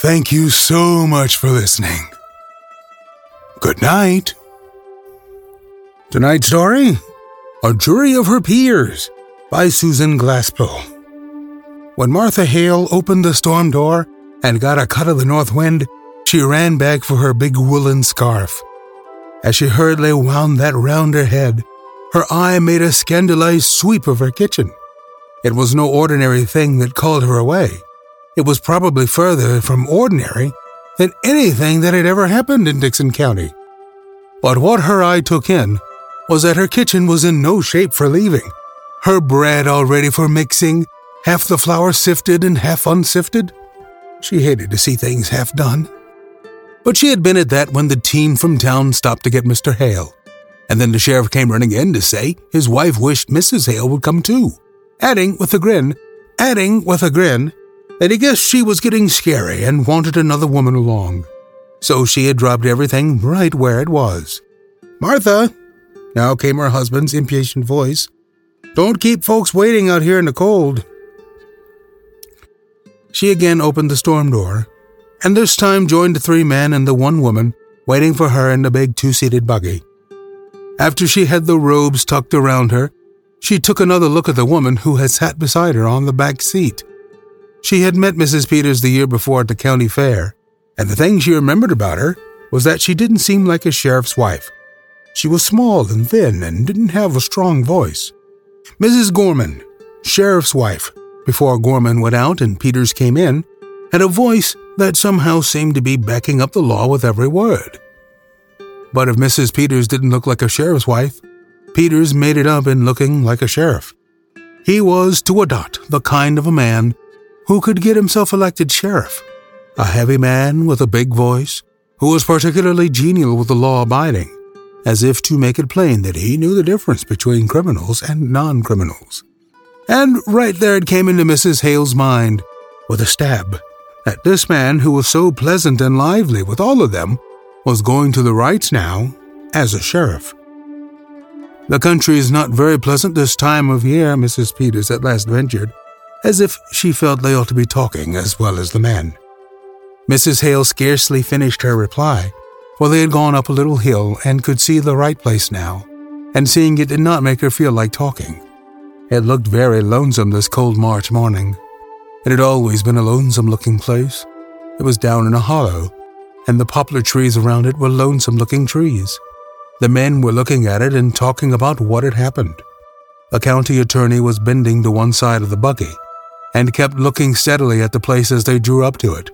Thank you so much for listening. Good night. Tonight's story A Jury of Her Peers by Susan Glaspell. When Martha Hale opened the storm door and got a cut of the north wind, she ran back for her big woolen scarf. As she hurriedly wound that round her head, her eye made a scandalized sweep of her kitchen. It was no ordinary thing that called her away. It was probably further from ordinary than anything that had ever happened in Dickson County. But what her eye took in was that her kitchen was in no shape for leaving. Her bread all ready for mixing, half the flour sifted and half unsifted. She hated to see things half done. But she had been at that when the team from town stopped to get Mr. Hale. And then the sheriff came running in to say his wife wished Mrs. Hale would come too, adding with a grin, adding with a grin, that he guessed she was getting scary and wanted another woman along. So she had dropped everything right where it was. Martha! Now came her husband's impatient voice. Don't keep folks waiting out here in the cold. She again opened the storm door, and this time joined the three men and the one woman waiting for her in the big two seated buggy. After she had the robes tucked around her, she took another look at the woman who had sat beside her on the back seat. She had met Mrs. Peters the year before at the county fair, and the thing she remembered about her was that she didn't seem like a sheriff's wife. She was small and thin and didn't have a strong voice. Mrs. Gorman, sheriff's wife, before Gorman went out and Peters came in, had a voice that somehow seemed to be backing up the law with every word. But if Mrs. Peters didn't look like a sheriff's wife, Peters made it up in looking like a sheriff. He was, to a dot, the kind of a man who could get himself elected sheriff. A heavy man with a big voice, who was particularly genial with the law abiding, as if to make it plain that he knew the difference between criminals and non criminals. And right there it came into Mrs. Hale's mind, with a stab, that this man who was so pleasant and lively with all of them was going to the Wrights now as a sheriff. The country is not very pleasant this time of year, Mrs. Peters at last ventured, as if she felt they ought to be talking as well as the men. Mrs. Hale scarcely finished her reply, for they had gone up a little hill and could see the Wright place now, and seeing it did not make her feel like talking. It looked very lonesome this cold March morning. It had always been a lonesome looking place. It was down in a hollow, and the poplar trees around it were lonesome looking trees. The men were looking at it and talking about what had happened. A county attorney was bending to one side of the buggy and kept looking steadily at the place as they drew up to it.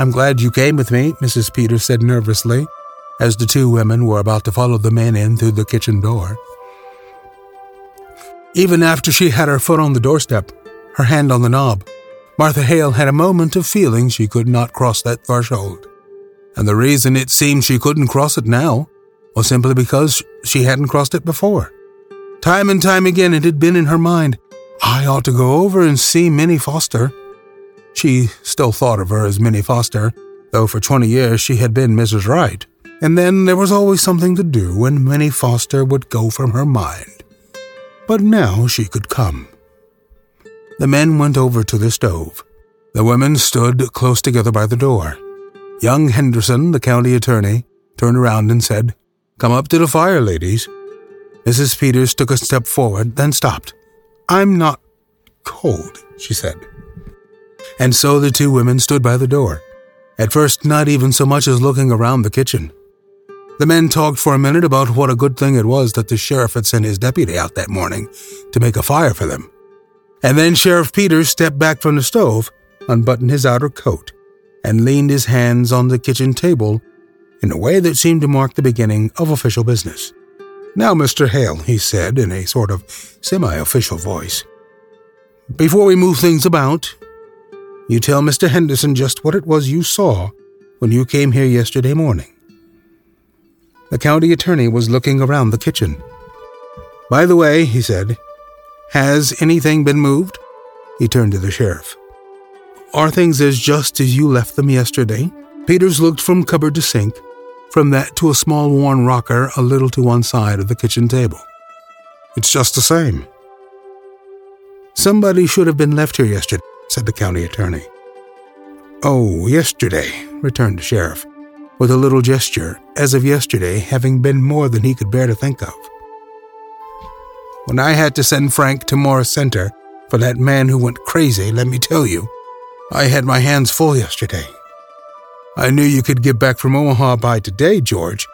I'm glad you came with me, Mrs. Peters said nervously, as the two women were about to follow the men in through the kitchen door. Even after she had her foot on the doorstep, her hand on the knob, Martha Hale had a moment of feeling she could not cross that threshold. And the reason it seemed she couldn't cross it now was simply because she hadn't crossed it before. Time and time again it had been in her mind I ought to go over and see Minnie Foster. She still thought of her as Minnie Foster, though for 20 years she had been Mrs. Wright. And then there was always something to do when Minnie Foster would go from her mind. But now she could come. The men went over to the stove. The women stood close together by the door. Young Henderson, the county attorney, turned around and said, Come up to the fire, ladies. Mrs. Peters took a step forward, then stopped. I'm not cold, she said. And so the two women stood by the door, at first not even so much as looking around the kitchen. The men talked for a minute about what a good thing it was that the sheriff had sent his deputy out that morning to make a fire for them. And then Sheriff Peters stepped back from the stove, unbuttoned his outer coat, and leaned his hands on the kitchen table in a way that seemed to mark the beginning of official business. Now, Mr. Hale, he said in a sort of semi official voice, before we move things about, You tell Mr. Henderson just what it was you saw when you came here yesterday morning. The county attorney was looking around the kitchen. By the way, he said, has anything been moved? He turned to the sheriff. Are things as just as you left them yesterday? Peters looked from cupboard to sink, from that to a small worn rocker a little to one side of the kitchen table. It's just the same. Somebody should have been left here yesterday, said the county attorney. Oh, yesterday, returned the sheriff, with a little gesture, as of yesterday having been more than he could bear to think of. When I had to send Frank to Morris Center for that man who went crazy, let me tell you, I had my hands full yesterday. I knew you could get back from Omaha by today, George,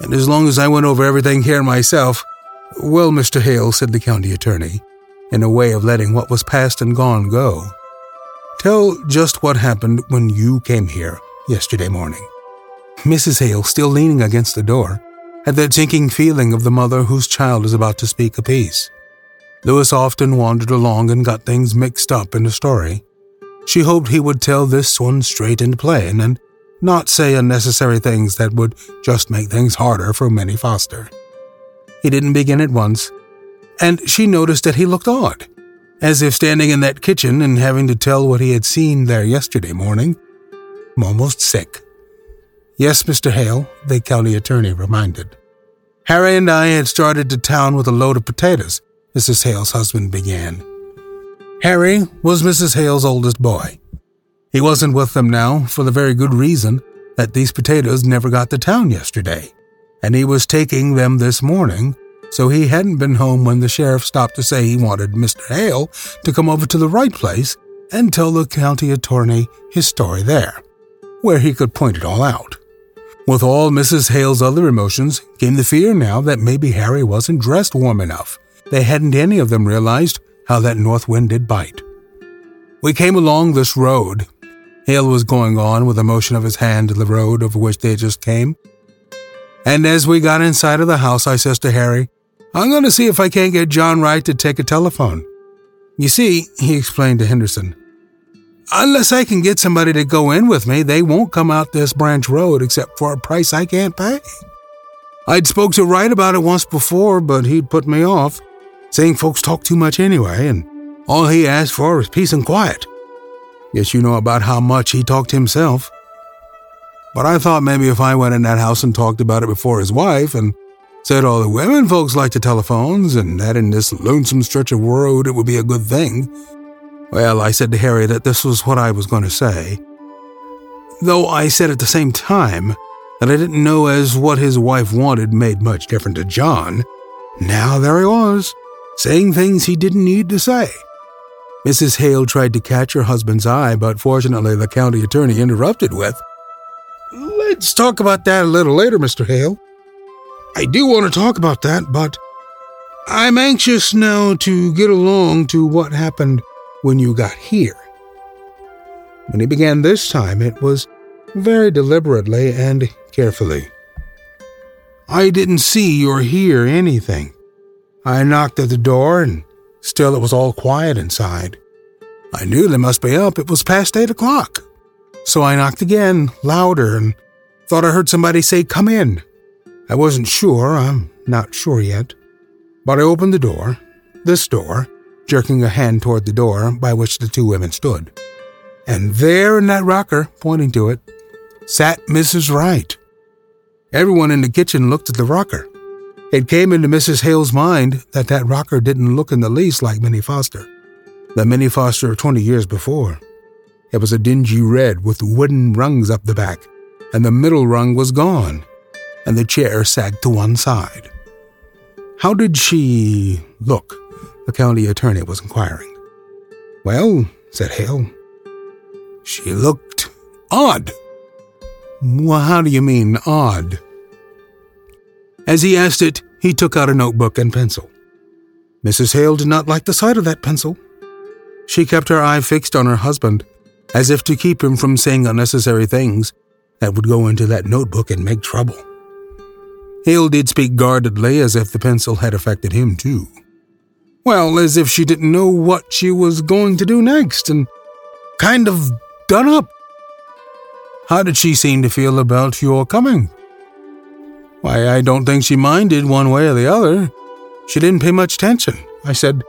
and as long as I went over everything here myself, well, Mr. Hale, said the county attorney, in a way of letting what was past and gone go, tell just what happened when you came here yesterday morning. Mrs. Hale, still leaning against the door, had that sinking feeling of the mother whose child is about to speak a piece. Louis often wandered along and got things mixed up in a story, she hoped he would tell this one straight and plain and not say unnecessary things that would just make things harder for Minnie Foster. He didn't begin at once, and she noticed that he looked odd, as if standing in that kitchen and having to tell what he had seen there yesterday morning. I'm Almost sick. Yes, Mr. Hale, the county attorney reminded. Harry and I had started to town with a load of potatoes, Mrs. Hale's husband began. Harry was Mrs. Hale's oldest boy. He wasn't with them now for the very good reason that these potatoes never got to town yesterday, and he was taking them this morning, so he hadn't been home when the sheriff stopped to say he wanted Mr. Hale to come over to the Wright place and tell the county attorney his story there, where he could point it all out. With all Mrs. Hale's other emotions came the fear now that maybe Harry wasn't dressed warm enough. They hadn't any of them realized how that north wind did bite. We came along this road. Hale was going on with a motion of his hand to the road over which they just came. And as we got inside of the house, I says to Harry, I'm going to see if I can't get John Wright to take a telephone. You see, he explained to Henderson, unless I can get somebody to go in with me, they won't come out this branch road except for a price I can't pay. I'd spoke to Wright about it once before, but he'd put me off saying folks talk too much anyway, and all he asked for is peace and quiet. Guess you know about how much he talked himself. But I thought maybe if I went in that house and talked about it before his wife and said all the women folks liked the telephones and that in this lonesome stretch of road it would be a good thing. Well, I said to Harry that this was what I was going to say. Though I said at the same time that I didn't know as what his wife wanted made much difference to John. Now there he was, saying things he didn't need to say. Mrs. Hale tried to catch her husband's eye, but fortunately the county attorney interrupted with, Let's talk about that a little later, Mr. Hale. I do want to talk about that, but I'm anxious now to get along to what happened when you got here. When he began this time, it was very deliberately and carefully. I didn't see or hear anything. I knocked at the door, and still it was all quiet inside. I knew they must be up. It was past eight o'clock. So I knocked again, louder, and thought I heard somebody say, Come in. I wasn't sure. I'm not sure yet. But I opened the door, this door, jerking a hand toward the door by which the two women stood. And there in that rocker, pointing to it, sat Mrs. Wright. Everyone in the kitchen looked at the rocker. It came into Mrs. Hale's mind that that rocker didn't look in the least like Minnie Foster, the Minnie Foster of 20 years before. It was a dingy red with wooden rungs up the back, and the middle rung was gone, and the chair sagged to one side. How did she look? The county attorney was inquiring. Well, said Hale, she looked odd. Well, how do you mean odd? As he asked it, he took out a notebook and pencil. Mrs. Hale did not like the sight of that pencil. She kept her eye fixed on her husband, as if to keep him from saying unnecessary things that would go into that notebook and make trouble. Hale did speak guardedly, as if the pencil had affected him too. Well, as if she didn't know what she was going to do next, and kind of done up. How did she seem to feel about your coming? Why, I don't think she minded one way or the other. She didn't pay much attention. I said,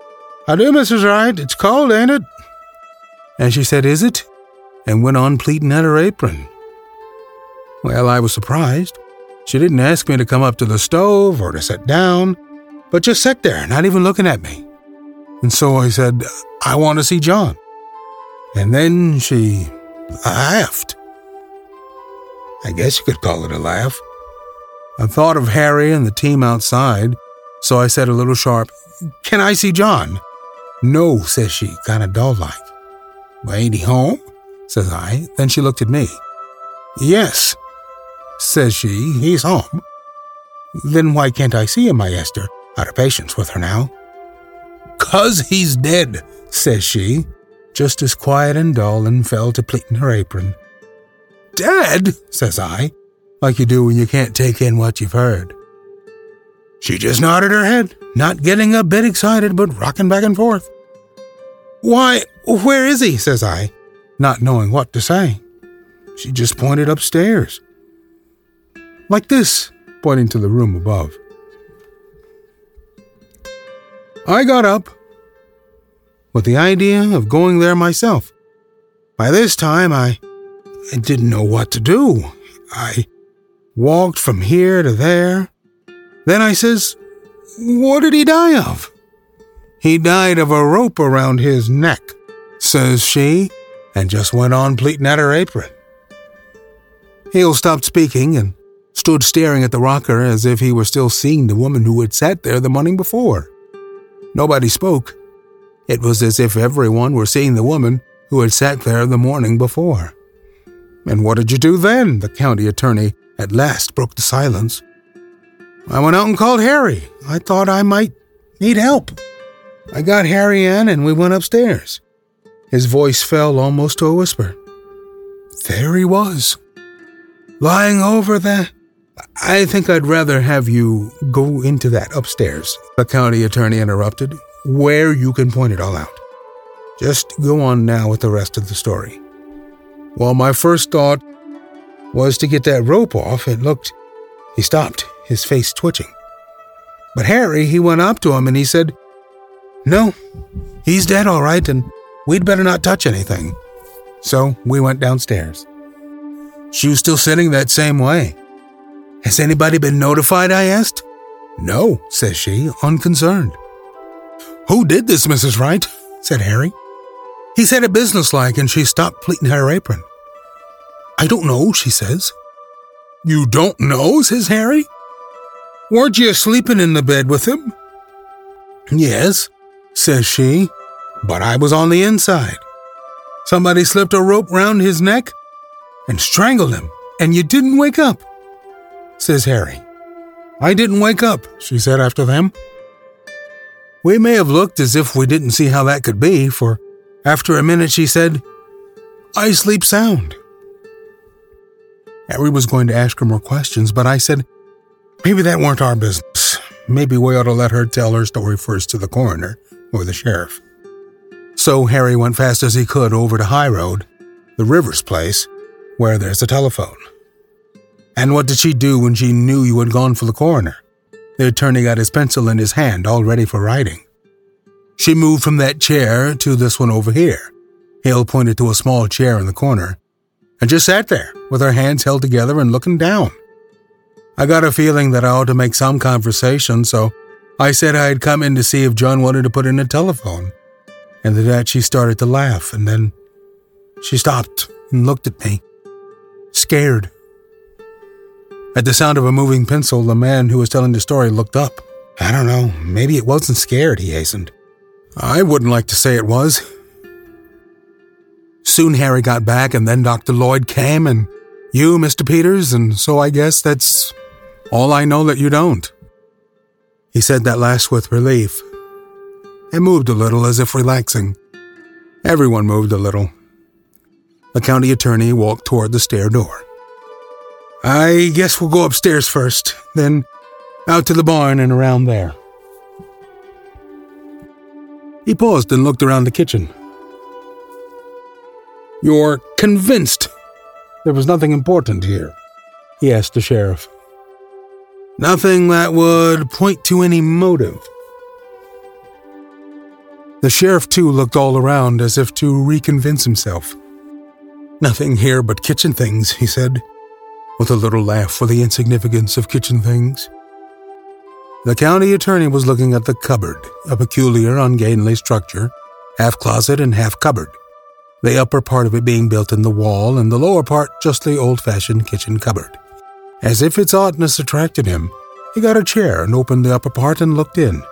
I do, Mrs. Wright? It's cold, ain't it? And she said, Is it? And went on pleating at her apron. Well, I was surprised. She didn't ask me to come up to the stove or to sit down, but just sat there, not even looking at me. And so I said, I want to see John. And then she laughed. I guess you could call it a laugh. I thought of Harry and the team outside, so I said a little sharp, Can I see John? No, says she, kind of dull like. Well, ain't he home? says I. Then she looked at me. Yes, says she, he's home. Then why can't I see him? I asked her, out of patience with her now. Cause he's dead, says she, just as quiet and dull and fell to pleating her apron. Dead, says I, like you do when you can't take in what you've heard. She just nodded her head, not getting a bit excited, but rocking back and forth. Why, where is he? says I, not knowing what to say. She just pointed upstairs. Like this, pointing to the room above. I got up with the idea of going there myself. By this time, I, I didn't know what to do. I walked from here to there. Then I says, What did he die of? He died of a rope around his neck, says she, and just went on pleating at her apron. Hale stopped speaking and stood staring at the rocker as if he were still seeing the woman who had sat there the morning before. Nobody spoke. It was as if everyone were seeing the woman who had sat there the morning before. And what did you do then? The county attorney at last broke the silence. I went out and called Harry. I thought I might need help. I got Harry in and we went upstairs. His voice fell almost to a whisper. There he was, lying over the I think I'd rather have you go into that upstairs, the county attorney interrupted, where you can point it all out. Just go on now with the rest of the story. Well, my first thought was to get that rope off. It looked. He stopped, his face twitching. But Harry, he went up to him and he said, No, he's dead all right, and we'd better not touch anything. So we went downstairs. She was still sitting that same way. Has anybody been notified? I asked. No, says she, unconcerned. Who did this, Mrs. Wright? said Harry. He said it businesslike, and she stopped pleating her apron. I don't know, she says. You don't know, says Harry. Weren't you sleeping in the bed with him? Yes, says she, but I was on the inside. Somebody slipped a rope round his neck and strangled him, and you didn't wake up says Harry. I didn't wake up, she said after them. We may have looked as if we didn't see how that could be, for after a minute she said, I sleep sound. Harry was going to ask her more questions, but I said, maybe that weren't our business. Maybe we ought to let her tell her story first to the coroner or the sheriff. So Harry went fast as he could over to High Road, the Rivers place, where there's a telephone. And what did she do when she knew you had gone for the coroner? The attorney got his pencil in his hand, all ready for writing. She moved from that chair to this one over here. Hale pointed to a small chair in the corner, and just sat there, with her hands held together and looking down. I got a feeling that I ought to make some conversation, so I said I had come in to see if John wanted to put in a telephone. And at that she started to laugh, and then she stopped and looked at me, scared. At the sound of a moving pencil, the man who was telling the story looked up. I don't know, maybe it wasn't scared, he hastened. I wouldn't like to say it was. Soon Harry got back, and then Dr. Lloyd came, and you, Mr. Peters, and so I guess that's all I know that you don't. He said that last with relief. and moved a little as if relaxing. Everyone moved a little. The county attorney walked toward the stair door. I guess we'll go upstairs first, then out to the barn and around there. He paused and looked around the kitchen. You're convinced there was nothing important here? he asked the sheriff. Nothing that would point to any motive. The sheriff, too, looked all around as if to reconvince himself. Nothing here but kitchen things, he said, with a little laugh for the insignificance of kitchen things. The county attorney was looking at the cupboard, a peculiar, ungainly structure, half closet and half cupboard, the upper part of it being built in the wall and the lower part just the old fashioned kitchen cupboard. As if its oddness attracted him, he got a chair and opened the upper part and looked in.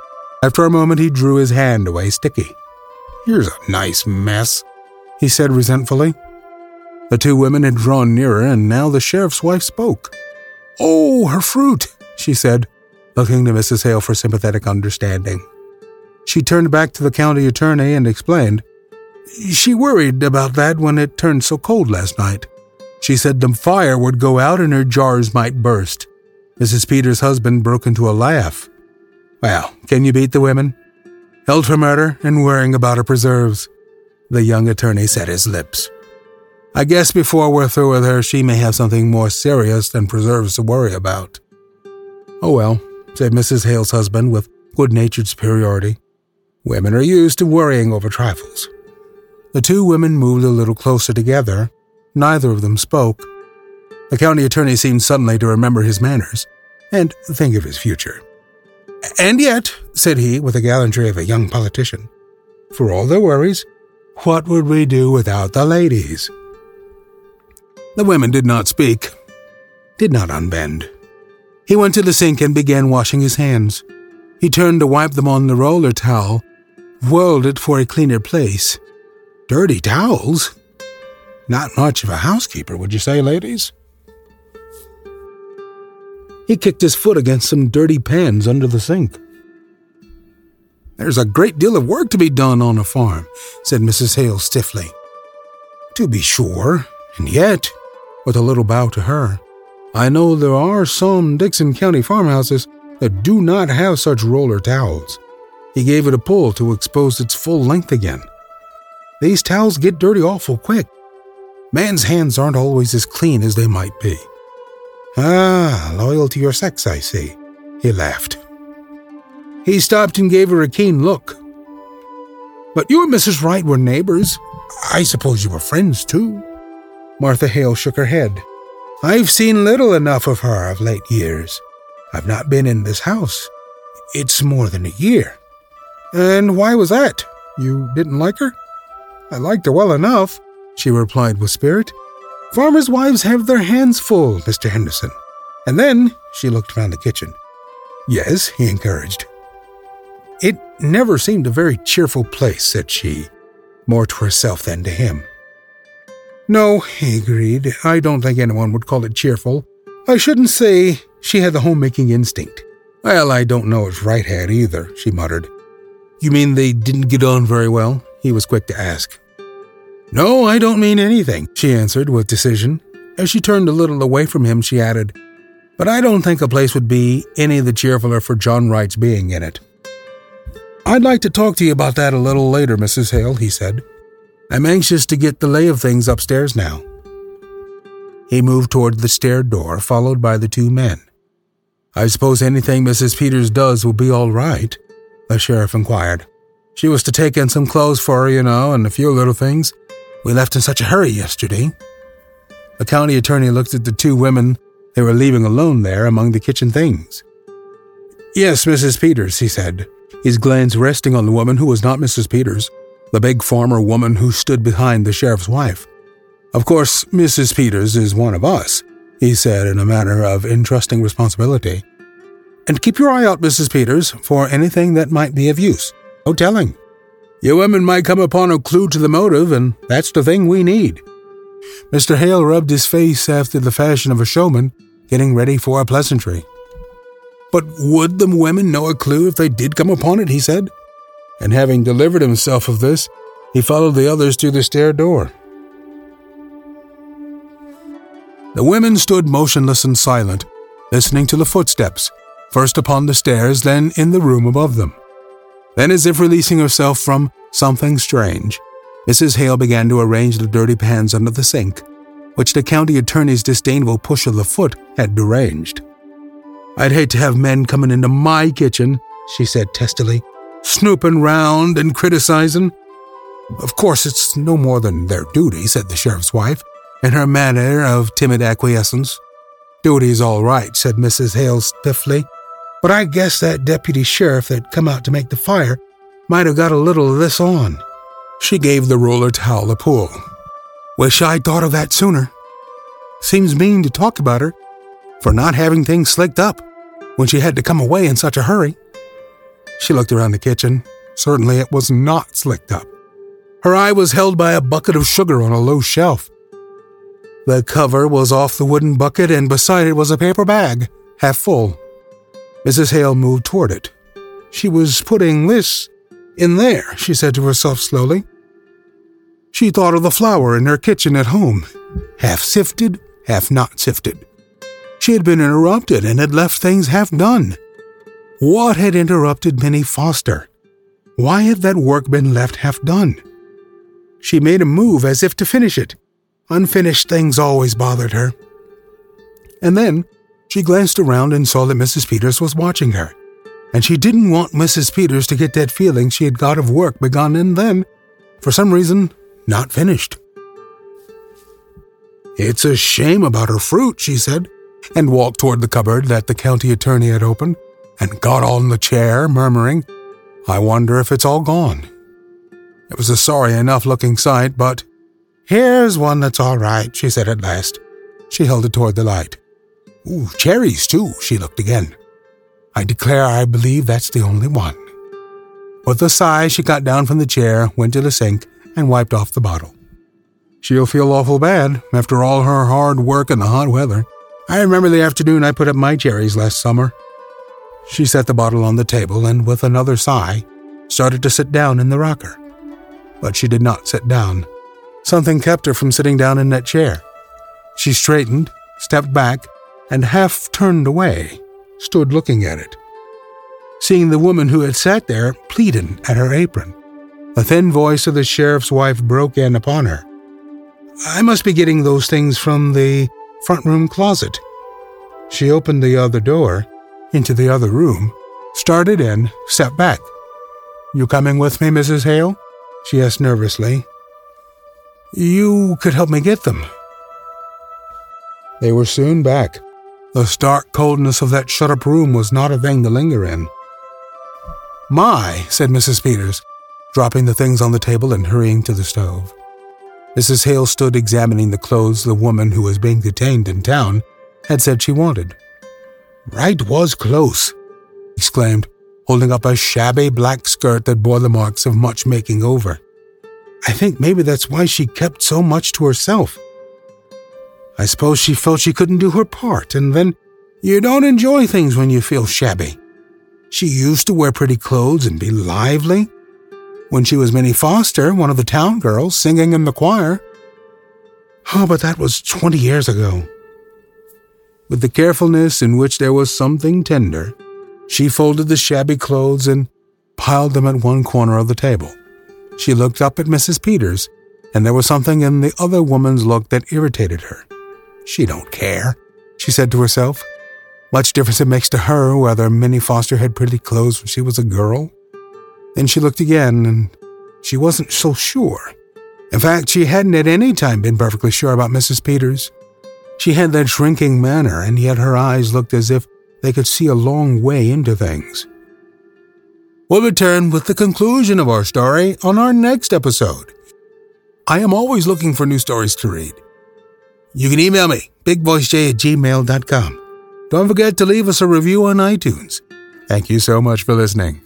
After a moment, he drew his hand away sticky. Here's a nice mess, he said resentfully. The two women had drawn nearer, and now the sheriff's wife spoke. Oh, her fruit, she said, looking to Mrs. Hale for sympathetic understanding. She turned back to the county attorney and explained. She worried about that when it turned so cold last night. She said the fire would go out and her jars might burst. Mrs. Peters' husband broke into a laugh. Well, can you beat the women? Held for murder and worrying about her preserves. The young attorney set his lips. I guess before we're through with her, she may have something more serious than preserves to worry about. Oh well, said Mrs. Hale's husband with good natured superiority. Women are used to worrying over trifles. The two women moved a little closer together. Neither of them spoke. The county attorney seemed suddenly to remember his manners and think of his future. And yet, said he with the gallantry of a young politician, for all their worries, what would we do without the ladies? The women did not speak, did not unbend. He went to the sink and began washing his hands. He turned to wipe them on the roller towel, whirled it for a cleaner place. Dirty towels? Not much of a housekeeper, would you say, ladies? He kicked his foot against some dirty pans under the sink. There's a great deal of work to be done on a farm, said Mrs. Hale stiffly. To be sure, and yet, with a little bow to her, I know there are some Dickson County farmhouses that do not have such roller towels. He gave it a pull to expose its full length again. These towels get dirty awful quick. Man's hands aren't always as clean as they might be. Ah, loyal to your sex, I see. He laughed. He stopped and gave her a keen look. But you and Mrs. Wright were neighbors. I suppose you were friends, too. Martha Hale shook her head. I've seen little enough of her of late years. I've not been in this house. It's more than a year. And why was that? You didn't like her? I liked her well enough, she replied with spirit. Farmers' wives have their hands full, Mr. Henderson. And then she looked round the kitchen. Yes, he encouraged. It never seemed a very cheerful place, said she, more to herself than to him. No, he agreed. I don't think anyone would call it cheerful. I shouldn't say she had the homemaking instinct. Well, I don't know if Wright had either, she muttered. You mean they didn't get on very well? He was quick to ask. No, I don't mean anything, she answered with decision. As she turned a little away from him, she added, But I don't think a place would be any the cheerfuler for John Wright's being in it. I'd like to talk to you about that a little later, Mrs. Hale, he said. I'm anxious to get the lay of things upstairs now. He moved toward the stair door, followed by the two men. I suppose anything Mrs. Peters does will be all right, the sheriff inquired. She was to take in some clothes for her, you know, and a few little things. We left in such a hurry yesterday. The county attorney looked at the two women they were leaving alone there among the kitchen things. Yes, Mrs. Peters, he said, his glance resting on the woman who was not Mrs. Peters, the big farmer woman who stood behind the sheriff's wife. Of course, Mrs. Peters is one of us, he said in a manner of entrusting responsibility. And keep your eye out, Mrs. Peters, for anything that might be of use. No telling. You women might come upon a clue to the motive, and that's the thing we need. Mr. Hale rubbed his face after the fashion of a showman, getting ready for a pleasantry. But would the women know a clue if they did come upon it? he said. And having delivered himself of this, he followed the others to the stair door. The women stood motionless and silent, listening to the footsteps, first upon the stairs, then in the room above them. Then, as if releasing herself from something strange, Mrs. Hale began to arrange the dirty pans under the sink, which the county attorney's disdainful push of the foot had deranged. I'd hate to have men coming into my kitchen, she said testily, snooping round and criticizing. Of course, it's no more than their duty, said the sheriff's wife, in her manner of timid acquiescence. Duty's all right, said Mrs. Hale stiffly, but I guess that deputy sheriff that come out to make the fire might have got a little of this on. She gave the roller towel a pull. Wish I'd thought of that sooner. Seems mean to talk about her for not having things slicked up when she had to come away in such a hurry. She looked around the kitchen. Certainly it was not slicked up. Her eye was held by a bucket of sugar on a low shelf. The cover was off the wooden bucket, and beside it was a paper bag, half full. Mrs. Hale moved toward it. She was putting this in there, she said to herself slowly. She thought of the flour in her kitchen at home, half sifted, half not sifted. She had been interrupted and had left things half done. What had interrupted Minnie Foster? Why had that work been left half done? She made a move as if to finish it. Unfinished things always bothered her. And then she glanced around and saw that Mrs. Peters was watching her and she didn't want Mrs. Peters to get that feeling she had got of work begun and then, for some reason, not finished. It's a shame about her fruit, she said, and walked toward the cupboard that the county attorney had opened, and got on the chair, murmuring, I wonder if it's all gone. It was a sorry enough looking sight, but here's one that's all right, she said at last. She held it toward the light. Ooh, cherries, too, she looked again. I declare I believe that's the only one. With a sigh, she got down from the chair, went to the sink, and wiped off the bottle. She'll feel awful bad after all her hard work in the hot weather. I remember the afternoon I put up my cherries last summer. She set the bottle on the table and, with another sigh, started to sit down in the rocker. But she did not sit down. Something kept her from sitting down in that chair. She straightened, stepped back, and half turned away stood looking at it. Seeing the woman who had sat there pleading at her apron, the thin voice of the sheriff's wife broke in upon her. I must be getting those things from the front room closet. She opened the other door into the other room, started in, stepped back. You coming with me, Mrs. Hale? she asked nervously. You could help me get them. They were soon back, the stark coldness of that shut up room was not a thing to linger in. My, said Mrs. Peters, dropping the things on the table and hurrying to the stove. Mrs. Hale stood examining the clothes the woman who was being detained in town had said she wanted. Wright was close, exclaimed, holding up a shabby black skirt that bore the marks of much making over. I think maybe that's why she kept so much to herself. I suppose she felt she couldn't do her part, and then you don't enjoy things when you feel shabby. She used to wear pretty clothes and be lively. When she was Minnie Foster, one of the town girls, singing in the choir. Oh, but that was twenty years ago. With the carefulness in which there was something tender, she folded the shabby clothes and piled them at one corner of the table. She looked up at Mrs. Peters, and there was something in the other woman's look that irritated her. She don't care, she said to herself. Much difference it makes to her whether Minnie Foster had pretty clothes when she was a girl. Then she looked again, and she wasn't so sure. In fact, she hadn't at any time been perfectly sure about Mrs. Peters. She had that shrinking manner, and yet her eyes looked as if they could see a long way into things. We'll return with the conclusion of our story on our next episode. I am always looking for new stories to read. You can email me, bigvoicej at gmail.com. Don't forget to leave us a review on iTunes. Thank you so much for listening.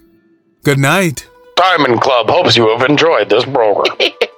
Good night. Diamond Club hopes you have enjoyed this program.